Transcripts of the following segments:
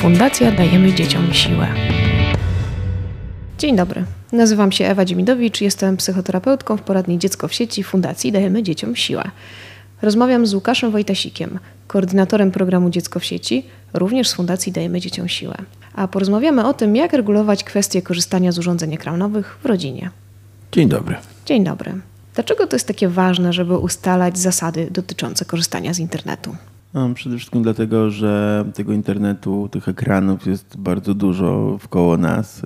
Fundacja Dajemy Dzieciom Siłę. Dzień dobry. Nazywam się Ewa Dziemidowicz, jestem psychoterapeutką w poradni Dziecko w sieci Fundacji Dajemy Dzieciom Siłę. Rozmawiam z Łukaszem Wojtasikiem, koordynatorem programu Dziecko w sieci, również z Fundacji Dajemy Dzieciom Siłę. A porozmawiamy o tym, jak regulować kwestie korzystania z urządzeń ekranowych w rodzinie. Dzień dobry. Dzień dobry. Dlaczego to jest takie ważne, żeby ustalać zasady dotyczące korzystania z internetu? No, przede wszystkim dlatego, że tego internetu, tych ekranów jest bardzo dużo wkoło nas.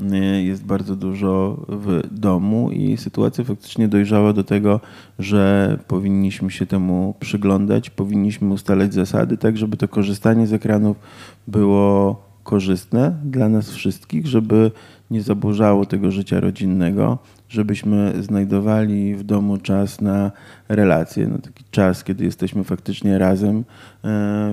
Y, jest bardzo dużo w domu i sytuacja faktycznie dojrzała do tego, że powinniśmy się temu przyglądać, powinniśmy ustalać zasady, tak żeby to korzystanie z ekranów było korzystne dla nas wszystkich, żeby nie zaburzało tego życia rodzinnego, żebyśmy znajdowali w domu czas na relacje, na taki czas, kiedy jesteśmy faktycznie razem e,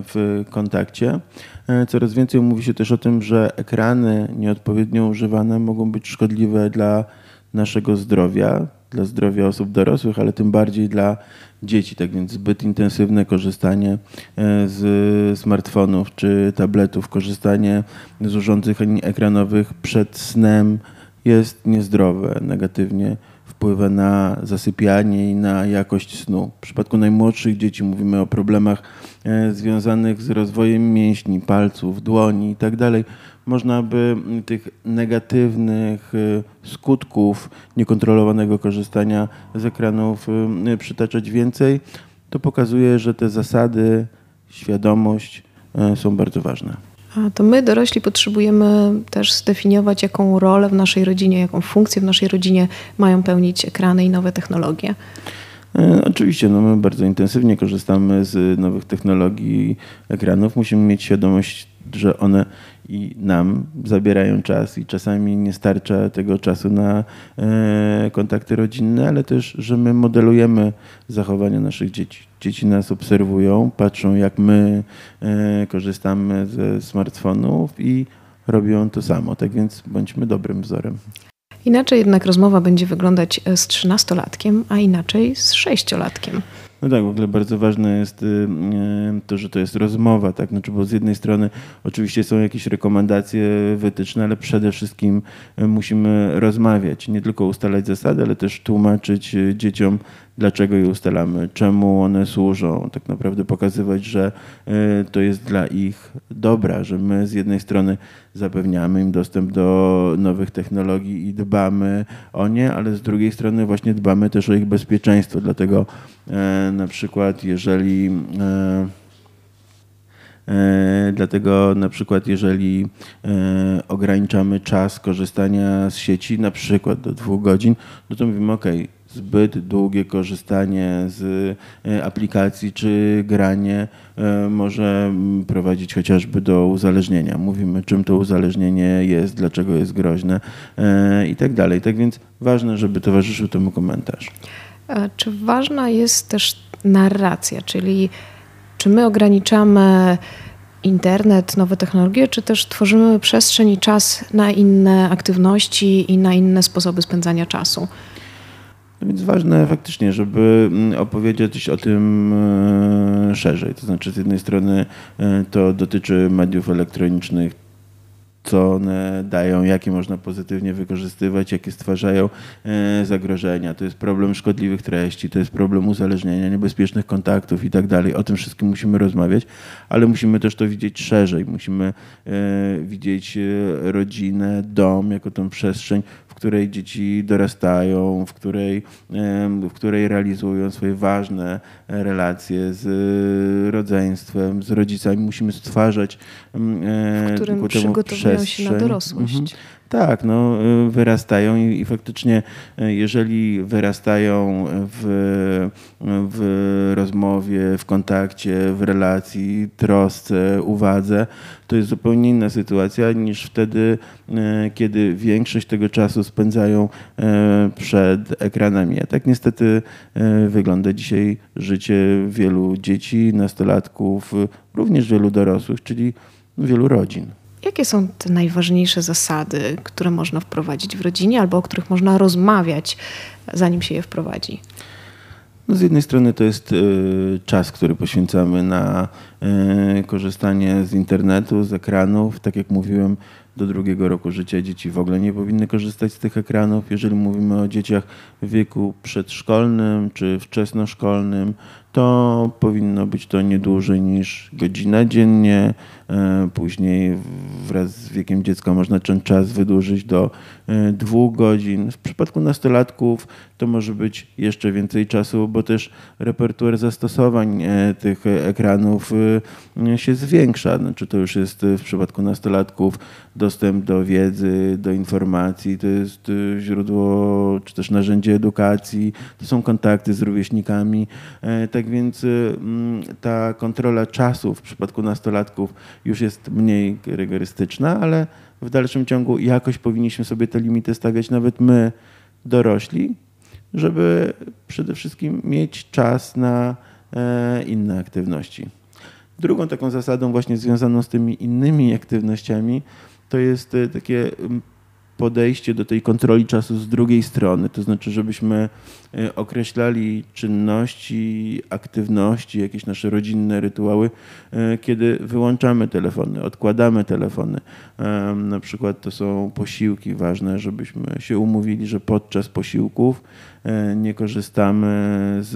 w kontakcie. E, coraz więcej mówi się też o tym, że ekrany nieodpowiednio używane mogą być szkodliwe dla naszego zdrowia, dla zdrowia osób dorosłych, ale tym bardziej dla dzieci. Tak więc zbyt intensywne korzystanie e, z smartfonów czy tabletów, korzystanie z urządzeń ekranowych przed snem jest niezdrowe, negatywnie wpływa na zasypianie i na jakość snu. W przypadku najmłodszych dzieci mówimy o problemach e, związanych z rozwojem mięśni, palców, dłoni itd. Tak Można by tych negatywnych e, skutków niekontrolowanego korzystania z ekranów e, przytaczać więcej. To pokazuje, że te zasady, świadomość są bardzo ważne. To my, dorośli, potrzebujemy też zdefiniować, jaką rolę w naszej rodzinie, jaką funkcję w naszej rodzinie mają pełnić ekrany i nowe technologie. E, oczywiście, no my bardzo intensywnie korzystamy z nowych technologii ekranów. Musimy mieć świadomość, że one i nam zabierają czas i czasami nie starcza tego czasu na e, kontakty rodzinne, ale też, że my modelujemy zachowania naszych dzieci. Dzieci nas obserwują, patrzą jak my e, korzystamy ze smartfonów i robią to samo. Tak więc bądźmy dobrym wzorem. Inaczej jednak rozmowa będzie wyglądać z trzynastolatkiem, a inaczej z sześciolatkiem. No tak, w ogóle bardzo ważne jest y, y, to, że to jest rozmowa, tak? Znaczy, bo z jednej strony oczywiście są jakieś rekomendacje, wytyczne, ale przede wszystkim y, musimy rozmawiać, nie tylko ustalać zasady, ale też tłumaczyć dzieciom, dlaczego je ustalamy, czemu one służą, tak naprawdę pokazywać, że to jest dla ich dobra, że my z jednej strony zapewniamy im dostęp do nowych technologii i dbamy o nie, ale z drugiej strony właśnie dbamy też o ich bezpieczeństwo, dlatego e, na przykład jeżeli e, e, Dlatego na przykład jeżeli ograniczamy czas korzystania z sieci, na przykład do dwóch godzin, no to mówimy, ok, zbyt długie korzystanie z e, aplikacji czy granie e, może prowadzić chociażby do uzależnienia. Mówimy, czym to uzależnienie jest, dlaczego jest groźne e, i tak dalej. Tak więc ważne, żeby towarzyszył temu komentarz. Czy ważna jest też narracja, czyli czy my ograniczamy internet, nowe technologie, czy też tworzymy przestrzeń i czas na inne aktywności i na inne sposoby spędzania czasu? No więc ważne faktycznie, żeby mm, opowiedzieć o tym e, szerzej. To znaczy, z jednej strony e, to dotyczy mediów elektronicznych, co one dają, jakie można pozytywnie wykorzystywać, jakie stwarzają e, zagrożenia. To jest problem szkodliwych treści, to jest problem uzależnienia, niebezpiecznych kontaktów i tak dalej. O tym wszystkim musimy rozmawiać, ale musimy też to widzieć szerzej. Musimy widzieć rodzinę, dom jako tą przestrzeń, której dzieci dorastają, w której, w której realizują swoje ważne relacje z rodzeństwem, z rodzicami. Musimy stwarzać w którym przygotowują się na dorosłość. Mhm. Tak, no, wyrastają i, i, faktycznie, jeżeli wyrastają w, w rozmowie, w kontakcie, w relacji, trosce, uwadze, to jest zupełnie inna sytuacja niż wtedy, e, kiedy większość tego czasu spędzają przed ekranami. A tak niestety wygląda dzisiaj życie wielu dzieci, nastolatków, również wielu dorosłych, czyli wielu rodzin. Jakie są te najważniejsze zasady, które można wprowadzić w rodzinie albo o których można rozmawiać, zanim się je wprowadzi? No z jednej strony to jest y, czas, który poświęcamy na korzystanie z internetu, z ekranów. Tak jak mówiłem, do drugiego roku życia dzieci w ogóle nie powinny korzystać z tych ekranów. Jeżeli mówimy o dzieciach w wieku przedszkolnym czy wczesnoszkolnym, to powinno być to nie dłużej niż godzina dziennie. E, później wraz z wiekiem dziecka można ten czas wydłużyć do e, dwóch godzin. W przypadku nastolatków to może być jeszcze więcej czasu, bo też repertuar zastosowań e, tych ekranów się zwiększa. Znaczy to już jest w przypadku nastolatków dostęp do wiedzy, do informacji, to jest źródło czy też narzędzie edukacji, to są kontakty z rówieśnikami. Tak więc mm, ta kontrola czasu w przypadku nastolatków już jest mniej rygorystyczna, ale w dalszym ciągu jakoś powinniśmy sobie te limity stawiać, nawet my, dorośli, żeby przede wszystkim mieć czas na e, inne aktywności. Drugą taką zasadą właśnie związaną z tymi innymi aktywnościami to jest e, takie podejście do tej kontroli czasu z drugiej strony, to znaczy, żebyśmy e, określali czynności, aktywności, jakieś nasze rodzinne rytuały, e, kiedy wyłączamy telefony, odkładamy telefony. Na przykład to są posiłki ważne, żebyśmy się umówili, że podczas posiłków nie korzystamy z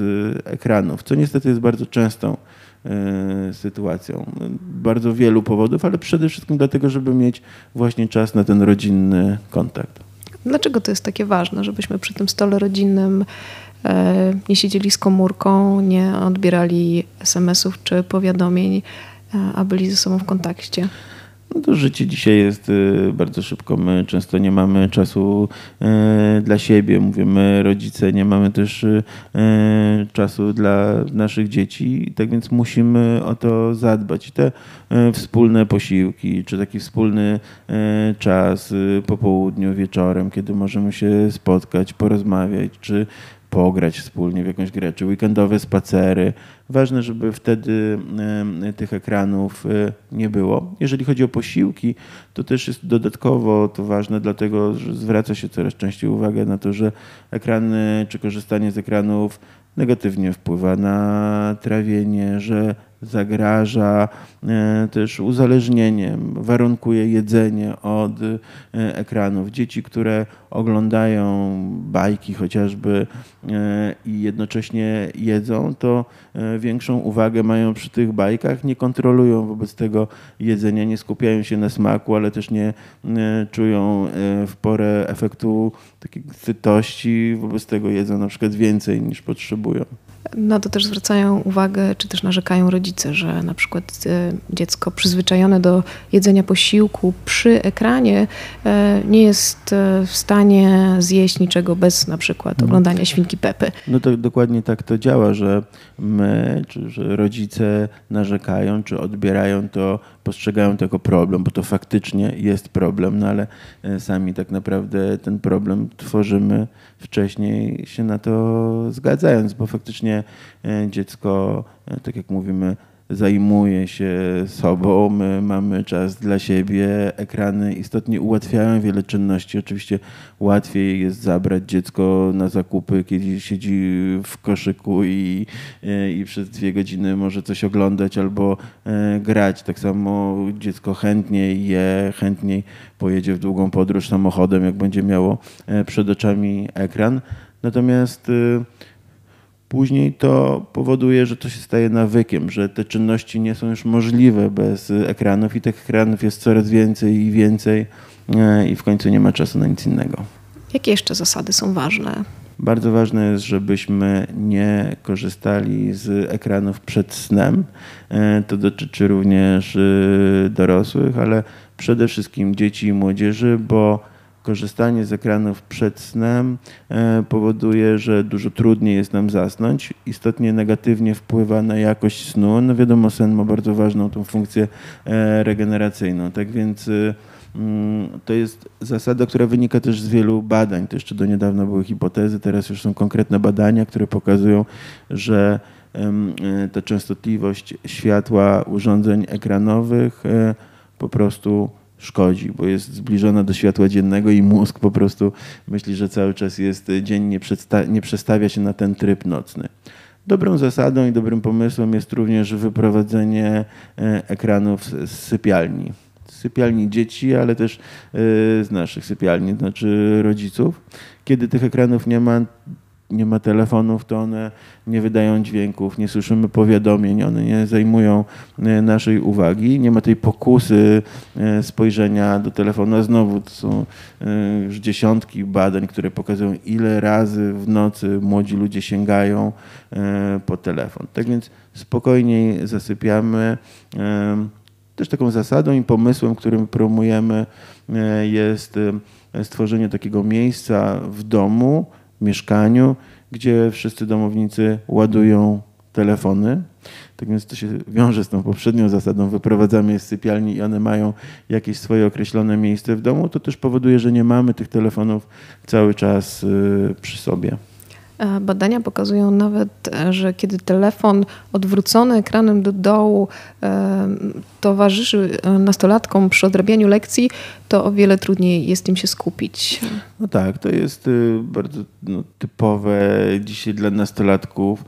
ekranów, co niestety jest bardzo częstą sytuacją. Bardzo wielu powodów, ale przede wszystkim dlatego, żeby mieć właśnie czas na ten rodzinny kontakt. Dlaczego to jest takie ważne, żebyśmy przy tym stole rodzinnym e, nie siedzieli z komórką, nie odbierali SMS-ów czy powiadomień, e, a byli ze sobą w kontakcie? No to życie dzisiaj jest y, bardzo szybko. My często nie mamy czasu y, dla siebie. Mówimy rodzice, nie mamy też y, czasu dla naszych dzieci. Tak więc musimy o to zadbać. Te wspólne posiłki, czy taki wspólny czas po południu, wieczorem, kiedy możemy się spotkać, porozmawiać, czy pograć wspólnie w jakąś grę, czy weekendowe spacery. Ważne, żeby wtedy tych ekranów e, nie było. Jeżeli chodzi o posiłki, to też jest dodatkowo to ważne, dlatego że zwraca się coraz częściej uwagę na to, że ekrany czy korzystanie z ekranów negatywnie wpływa na trawienie, że zagraża e, też uzależnieniem, warunkuje jedzenie od e, ekranów. Dzieci, które oglądają bajki chociażby e, i jednocześnie jedzą, to większą uwagę mają przy tych bajkach, nie kontrolują wobec tego jedzenia, nie skupiają się na smaku, ale też nie czują w porę efektu takiej sytości, wobec tego jedzą na przykład więcej niż potrzebują. Na to też zwracają uwagę, czy też narzekają rodzice, że na przykład e, dziecko przyzwyczajone do jedzenia posiłku przy ekranie e, nie jest e, w stanie zjeść niczego bez na przykład mhm. oglądania świnki Pepy. No to dokładnie tak to działa, że my, czy że rodzice narzekają, czy odbierają to, postrzegają to jako problem, bo to faktycznie jest problem, no ale sami tak naprawdę ten problem tworzymy wcześniej się na to zgadzając, bo faktycznie dziecko, tak jak mówimy, zajmuje się sobą, my mamy czas dla siebie. Ekrany istotnie ułatwiają wiele czynności. Oczywiście łatwiej jest zabrać dziecko na zakupy, kiedy siedzi w koszyku i, e, i przez dwie godziny może coś oglądać albo grać. Tak samo dziecko chętniej je, chętniej pojedzie w długą podróż samochodem, jak będzie miało przed oczami ekran. Natomiast y, później to powoduje, że to się staje nawykiem, że te czynności nie są już możliwe bez ekranów i tych ekranów jest coraz więcej i więcej y, i w końcu nie ma czasu na nic innego. Jakie jeszcze zasady są ważne? Bardzo ważne jest, żebyśmy nie korzystali z ekranów przed snem. Y, to dotyczy również dorosłych, ale przede wszystkim dzieci i młodzieży, bo korzystanie z ekranów przed snem e, powoduje, że dużo trudniej jest nam zasnąć. Istotnie negatywnie wpływa na jakość snu. No wiadomo, sen ma bardzo ważną tą funkcję e, regeneracyjną. Tak więc e, mm, to jest zasada, która wynika też z wielu badań. To jeszcze do niedawna były hipotezy, teraz już są konkretne badania, które pokazują, że ta częstotliwość światła urządzeń ekranowych po prostu szkodzi, bo jest zbliżona do światła dziennego i mózg po prostu myśli, że cały czas jest dzień, nie, nie przestawia się na ten tryb nocny. Dobrą zasadą i dobrym pomysłem jest również wyprowadzenie ekranów z sypialni sypialni dzieci, ale też z naszych sypialni, znaczy rodziców. Kiedy tych ekranów nie ma, nie ma telefonów, to one nie wydają dźwięków, nie słyszymy powiadomień, one nie zajmują e, naszej uwagi, nie ma tej pokusy e, spojrzenia do telefonu. A znowu to są e, już dziesiątki badań, które pokazują, ile razy w nocy młodzi ludzie sięgają po telefon. Tak więc spokojniej zasypiamy. Też taką zasadą i pomysłem, którym promujemy, jest stworzenie takiego miejsca w domu, mieszkaniu, gdzie wszyscy domownicy ładują telefony. Tak więc to się wiąże z tą poprzednią zasadą, wyprowadzamy je z sypialni i one mają jakieś swoje określone miejsce w domu, to też powoduje, że nie mamy tych telefonów cały czas y, przy sobie. E, badania pokazują nawet, e, że kiedy telefon odwrócony ekranem do dołu e, towarzyszy nastolatkom przy odrabianiu lekcji, to o wiele trudniej jest im się skupić. No tak, to jest y, bardzo no, typowe dzisiaj dla nastolatków,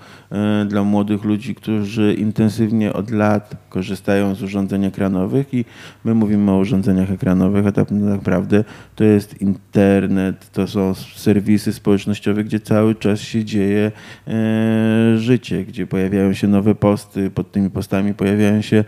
y, dla młodych ludzi, którzy intensywnie od lat korzystają z urządzeń ekranowych i my mówimy o urządzeniach ekranowych, a tak naprawdę to jest internet, to są serwisy społecznościowe, gdzie cały czas się dzieje y, życie, gdzie pojawiają się nowe posty, pod tymi postami pojawiają się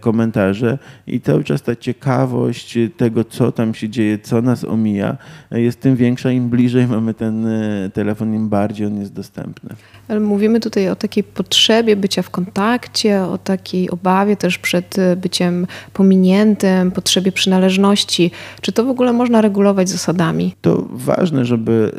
komentarze i cały czas ta ciekawość tego, co tam się dzieje, co nas omija, jest tym większa, im bliżej mamy ten e, telefon, im bardziej on jest dostępny. Ale mówimy tutaj o takiej potrzebie bycia w kontakcie, o takiej obawie też przed e, byciem pominiętym, potrzebie przynależności. Czy to w ogóle można regulować zasadami? To ważne, żeby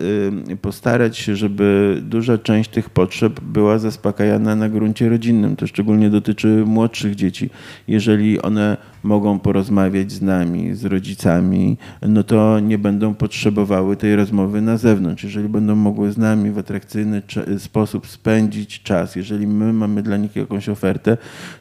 e, postarać się, żeby duża część tych potrzeb była zaspokajana na gruncie rodzinnym. To szczególnie dotyczy młodszych dzieci. Jeżeli one mogą porozmawiać z nami, z rodzicami, no to nie będą potrzebowały tej rozmowy na zewnątrz. Jeżeli będą mogły z nami w atrakcyjny sposób spędzić czas, jeżeli my mamy dla nich jakąś ofertę,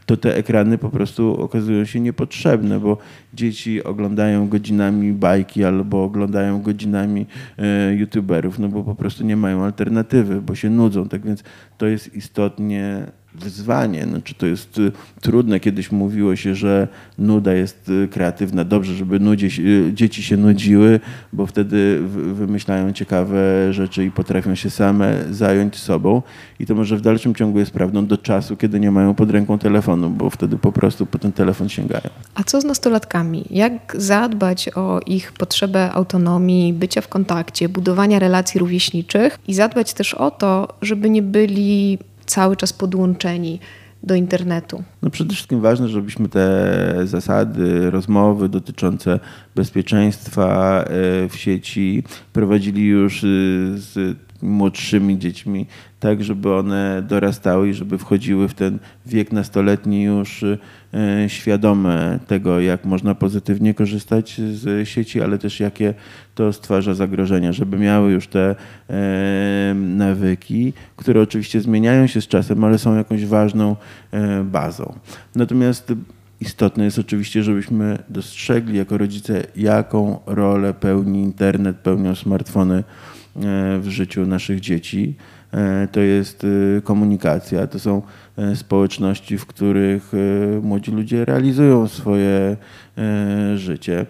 to te ekrany po prostu okazują się niepotrzebne, bo dzieci oglądają godzinami bajki albo oglądają godzinami e, youtuberów, no bo po prostu nie mają alternatywy, bo się nudzą. Tak więc to jest istotnie wyzwanie. Znaczy to jest y, trudne. Kiedyś mówiło się, że nuda jest y, kreatywna. Dobrze, żeby nudzie, y, dzieci się nudziły, bo wtedy wymyślają ciekawe rzeczy i potrafią się same zająć sobą. I to może w dalszym ciągu jest prawdą do czasu, kiedy nie mają pod ręką telefonu, bo wtedy po prostu po ten telefon sięgają. A co z nastolatkami? Jak zadbać o ich potrzebę autonomii, bycia w kontakcie, budowania relacji rówieśniczych i zadbać też o to, żeby nie byli cały czas podłączeni do internetu? No przede wszystkim ważne, żebyśmy te zasady, rozmowy dotyczące bezpieczeństwa e, w sieci prowadzili już e, z młodszymi dziećmi, tak żeby one dorastały i żeby wchodziły w ten wiek nastoletni już e, świadome tego, jak można pozytywnie korzystać z sieci, ale też jakie to stwarza zagrożenia, żeby miały już te e, nawyki, które oczywiście zmieniają się z czasem, ale są jakąś ważną e, bazą. Natomiast Istotne jest oczywiście, żebyśmy dostrzegli jako rodzice, jaką rolę pełni internet, pełnią smartfony w życiu naszych dzieci. E, to jest e, komunikacja, to są społeczności, w których młodzi ludzie realizują swoje życie.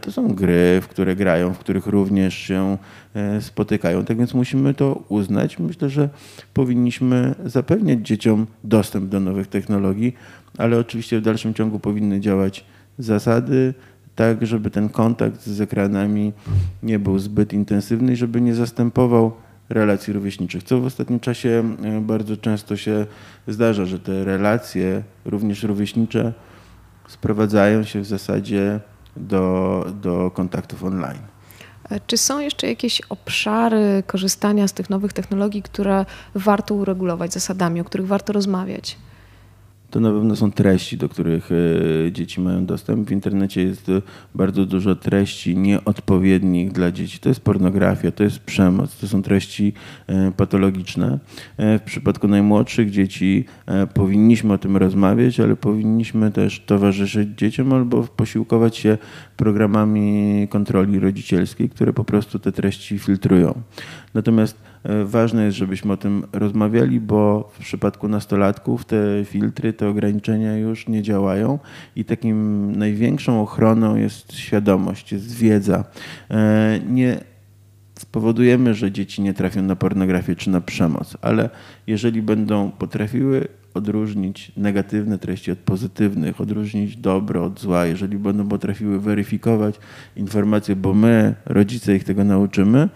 To są gry, w które grają, w których również się spotykają. Tak więc musimy to uznać. Myślę, że powinniśmy zapewniać dzieciom dostęp do nowych technologii, ale oczywiście w dalszym ciągu powinny działać zasady, tak żeby ten kontakt z ekranami nie był zbyt intensywny i żeby nie zastępował relacji rówieśniczych, co w ostatnim czasie e, bardzo często się zdarza, że te relacje, również rówieśnicze, sprowadzają się w zasadzie do, do kontaktów online. E, czy są jeszcze jakieś obszary korzystania z tych nowych technologii, które warto uregulować zasadami, o których warto rozmawiać? To na pewno są treści, do których e, dzieci mają dostęp. W internecie jest e, bardzo dużo treści nieodpowiednich dla dzieci. To jest pornografia, to jest przemoc, to są treści e, patologiczne. W przypadku najmłodszych dzieci powinniśmy o tym rozmawiać, ale powinniśmy też towarzyszyć dzieciom albo posiłkować się programami kontroli rodzicielskiej, które po prostu te treści filtrują. Natomiast ważne jest, żebyśmy o tym rozmawiali, bo w przypadku nastolatków te filtry, te ograniczenia już nie działają i takim największą ochroną jest świadomość, jest wiedza. Nie spowodujemy, że dzieci nie trafią na pornografię czy na przemoc, ale jeżeli będą potrafiły odróżnić negatywne treści od pozytywnych, odróżnić dobro od zła, jeżeli będą potrafiły weryfikować informacje, bo my, rodzice, ich tego nauczymy,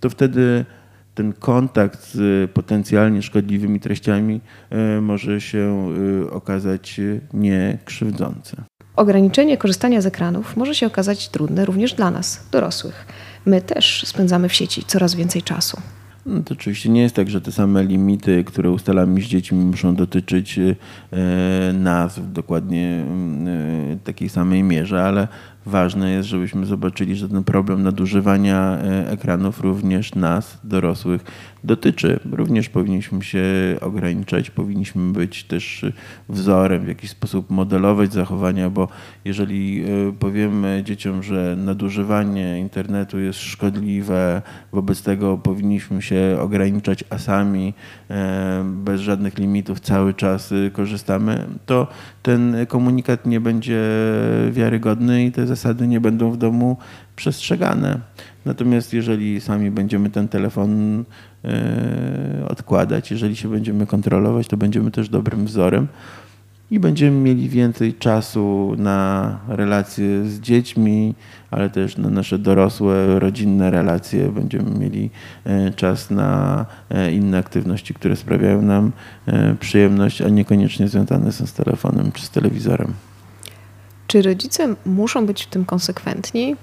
to wtedy ten kontakt z potencjalnie szkodliwymi treściami e, może się e, okazać niekrzywdzący. Ograniczenie korzystania z ekranów może się okazać trudne również dla nas, dorosłych. My też spędzamy w sieci coraz więcej czasu. No to oczywiście nie jest tak, że te same limity, które ustalamy z dziećmi, muszą dotyczyć e, nas w dokładnie e, takiej samej mierze, ale ważne jest, żebyśmy zobaczyli, że ten problem nadużywania e, ekranów również nas, dorosłych, dotyczy. Również powinniśmy się ograniczać, powinniśmy być też wzorem, w jakiś sposób modelować zachowania, bo jeżeli e, powiemy dzieciom, że nadużywanie internetu jest szkodliwe, wobec tego powinniśmy się ograniczać, a sami e, bez żadnych limitów cały czas korzystamy, to ten komunikat nie będzie wiarygodny i te zasady nie będą w domu przestrzegane. Natomiast jeżeli sami będziemy ten telefon e, odkładać, jeżeli się będziemy kontrolować, to będziemy też dobrym wzorem i będziemy mieli więcej czasu na relacje z dziećmi, ale też na nasze dorosłe, rodzinne relacje. Będziemy mieli e, czas na e, inne aktywności, które sprawiają nam przyjemność, a niekoniecznie związane są z telefonem czy z telewizorem. Czy rodzice muszą być w tym konsekwentni?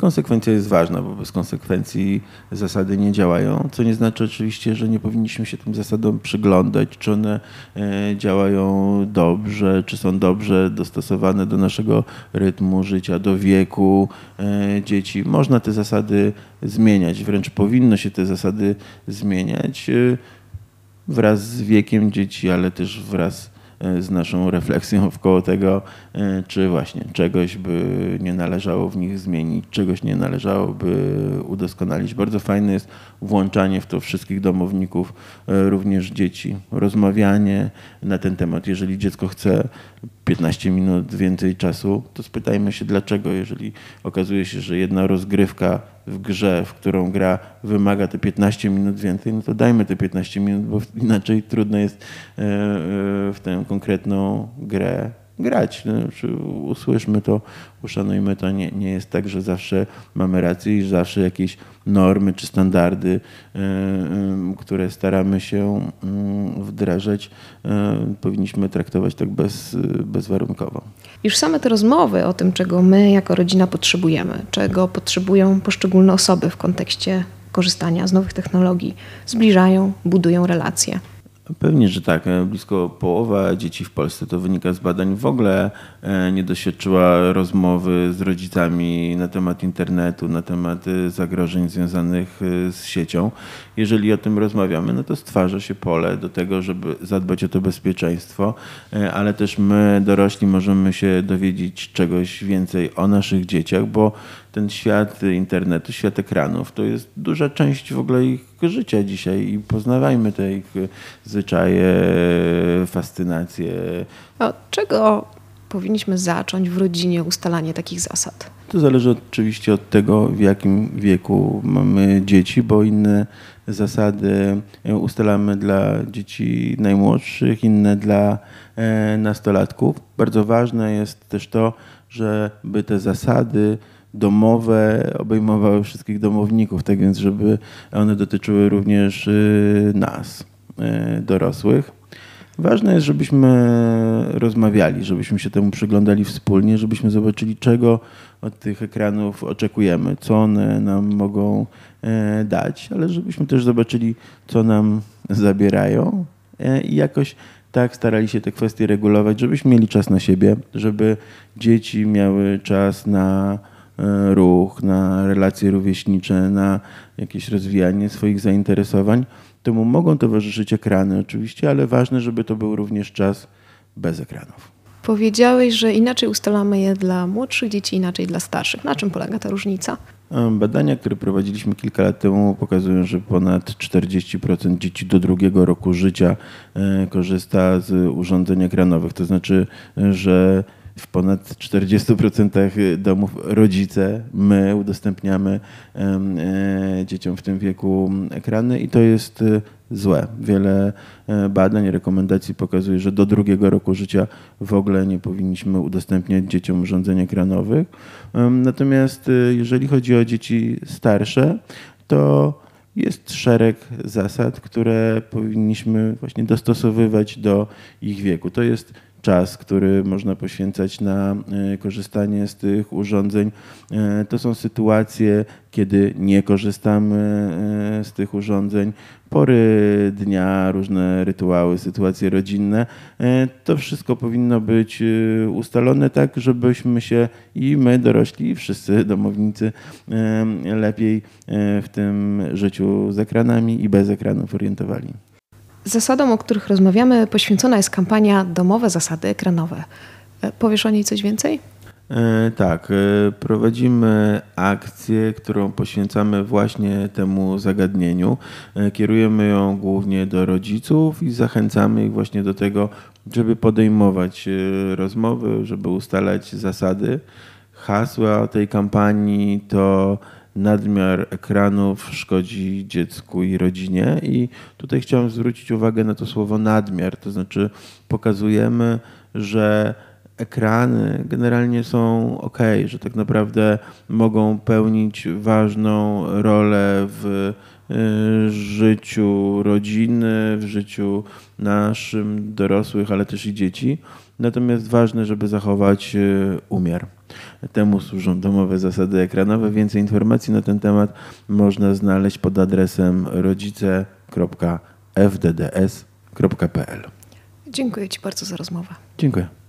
Konsekwencja jest ważna, bo bez konsekwencji zasady nie działają, co nie znaczy oczywiście, że nie powinniśmy się tym zasadom przyglądać, czy one e, działają dobrze, czy są dobrze dostosowane do naszego rytmu życia, do wieku e, dzieci. Można te zasady zmieniać, wręcz powinno się te zasady zmieniać e, wraz z wiekiem dzieci, ale też wraz z naszą refleksją wkoło tego, e, czy właśnie czegoś by nie należało w nich zmienić, czegoś nie należałoby udoskonalić. Bardzo fajne jest włączanie w to wszystkich domowników, e, również dzieci, rozmawianie na ten temat. Jeżeli dziecko chce 15 minut więcej czasu, to spytajmy się dlaczego. Jeżeli okazuje się, że jedna rozgrywka w grze, w którą gra, wymaga te 15 minut więcej, no to dajmy te 15 minut, bo inaczej trudno jest e, e, w tę konkretną grę grać. Znaczy, usłyszmy to, uszanujmy to. Nie, nie jest tak, że zawsze mamy rację i zawsze jakieś normy czy standardy, e, które staramy się mm, wdrażać, powinniśmy traktować tak bez, bezwarunkowo. Już same te rozmowy o tym, czego my jako rodzina potrzebujemy, czego potrzebują poszczególne osoby w kontekście korzystania z nowych technologii, zbliżają, budują relacje. Pewnie, że tak. E, blisko połowa dzieci w Polsce, to wynika z badań, w ogóle e, nie doświadczyła rozmowy z rodzicami na temat internetu, na temat e, zagrożeń związanych z siecią. Jeżeli o tym rozmawiamy, no to stwarza się pole do tego, żeby zadbać o to bezpieczeństwo, ale też my, dorośli, możemy się dowiedzieć czegoś więcej o naszych dzieciach, bo ten świat internetu, świat ekranów, to jest duża część w ogóle ich życia dzisiaj i poznawajmy te ich zwyczaje, fascynacje. Od czego powinniśmy zacząć w rodzinie ustalanie takich zasad? To zależy oczywiście od tego, w jakim wieku mamy dzieci, bo inne zasady ustalamy dla dzieci najmłodszych, inne dla e, nastolatków. Bardzo ważne jest też to, żeby te zasady domowe obejmowały wszystkich domowników, tak więc, żeby one dotyczyły również y, nas, dorosłych. Ważne jest, żebyśmy rozmawiali, żebyśmy się temu przyglądali wspólnie, żebyśmy zobaczyli, czego od tych ekranów oczekujemy, co one nam mogą e, dać, ale żebyśmy też zobaczyli, co nam zabierają e, i jakoś tak starali się te kwestie regulować, żebyśmy mieli czas na siebie, żeby dzieci miały czas na E, ruch, na relacje rówieśnicze, na jakieś rozwijanie swoich zainteresowań. Temu mogą towarzyszyć ekrany oczywiście, ale ważne, żeby to był również czas bez ekranów. Powiedziałeś, że inaczej ustalamy je dla młodszych dzieci, inaczej dla starszych. Na czym polega ta różnica? Badania, które prowadziliśmy kilka lat temu, pokazują, że ponad 40% dzieci do drugiego roku życia korzysta z urządzeń ekranowych. To znaczy, że w ponad 40% domów rodzice, my udostępniamy e, dzieciom w tym wieku ekrany i to jest e, złe. Wiele e, badań, rekomendacji pokazuje, że do drugiego roku życia w ogóle nie powinniśmy udostępniać dzieciom urządzeń ekranowych. Natomiast jeżeli chodzi o dzieci starsze, to jest szereg zasad, które powinniśmy właśnie dostosowywać do ich wieku. To jest czas, który można poświęcać na e, korzystanie z tych urządzeń. E, to są sytuacje, kiedy nie korzystamy e, z tych urządzeń, pory dnia, różne rytuały, sytuacje rodzinne. To wszystko powinno być ustalone tak, żebyśmy się i my dorośli, i wszyscy domownicy lepiej w tym życiu z ekranami i bez ekranów orientowali. Zasadom, o których rozmawiamy, poświęcona jest kampania Domowe Zasady Ekranowe. E, powiesz o niej coś więcej? E, tak, e, prowadzimy akcję, którą poświęcamy właśnie temu zagadnieniu. Kierujemy ją głównie do rodziców i zachęcamy ich właśnie do tego, żeby podejmować rozmowy, żeby ustalać zasady. Hasła tej kampanii to nadmiar ekranów szkodzi dziecku i rodzinie. I tutaj chciałem zwrócić uwagę na to słowo nadmiar, to znaczy pokazujemy, że ekrany generalnie są ok, że tak naprawdę mogą pełnić ważną rolę w y, życiu rodziny, w życiu naszym dorosłych, ale też i dzieci. Natomiast ważne, żeby zachować y, umiar. Temu służą domowe zasady ekranowe. Więcej informacji na ten temat można znaleźć pod adresem rodzice.fdds.pl. Dziękuję Ci bardzo za rozmowę. Dziękuję.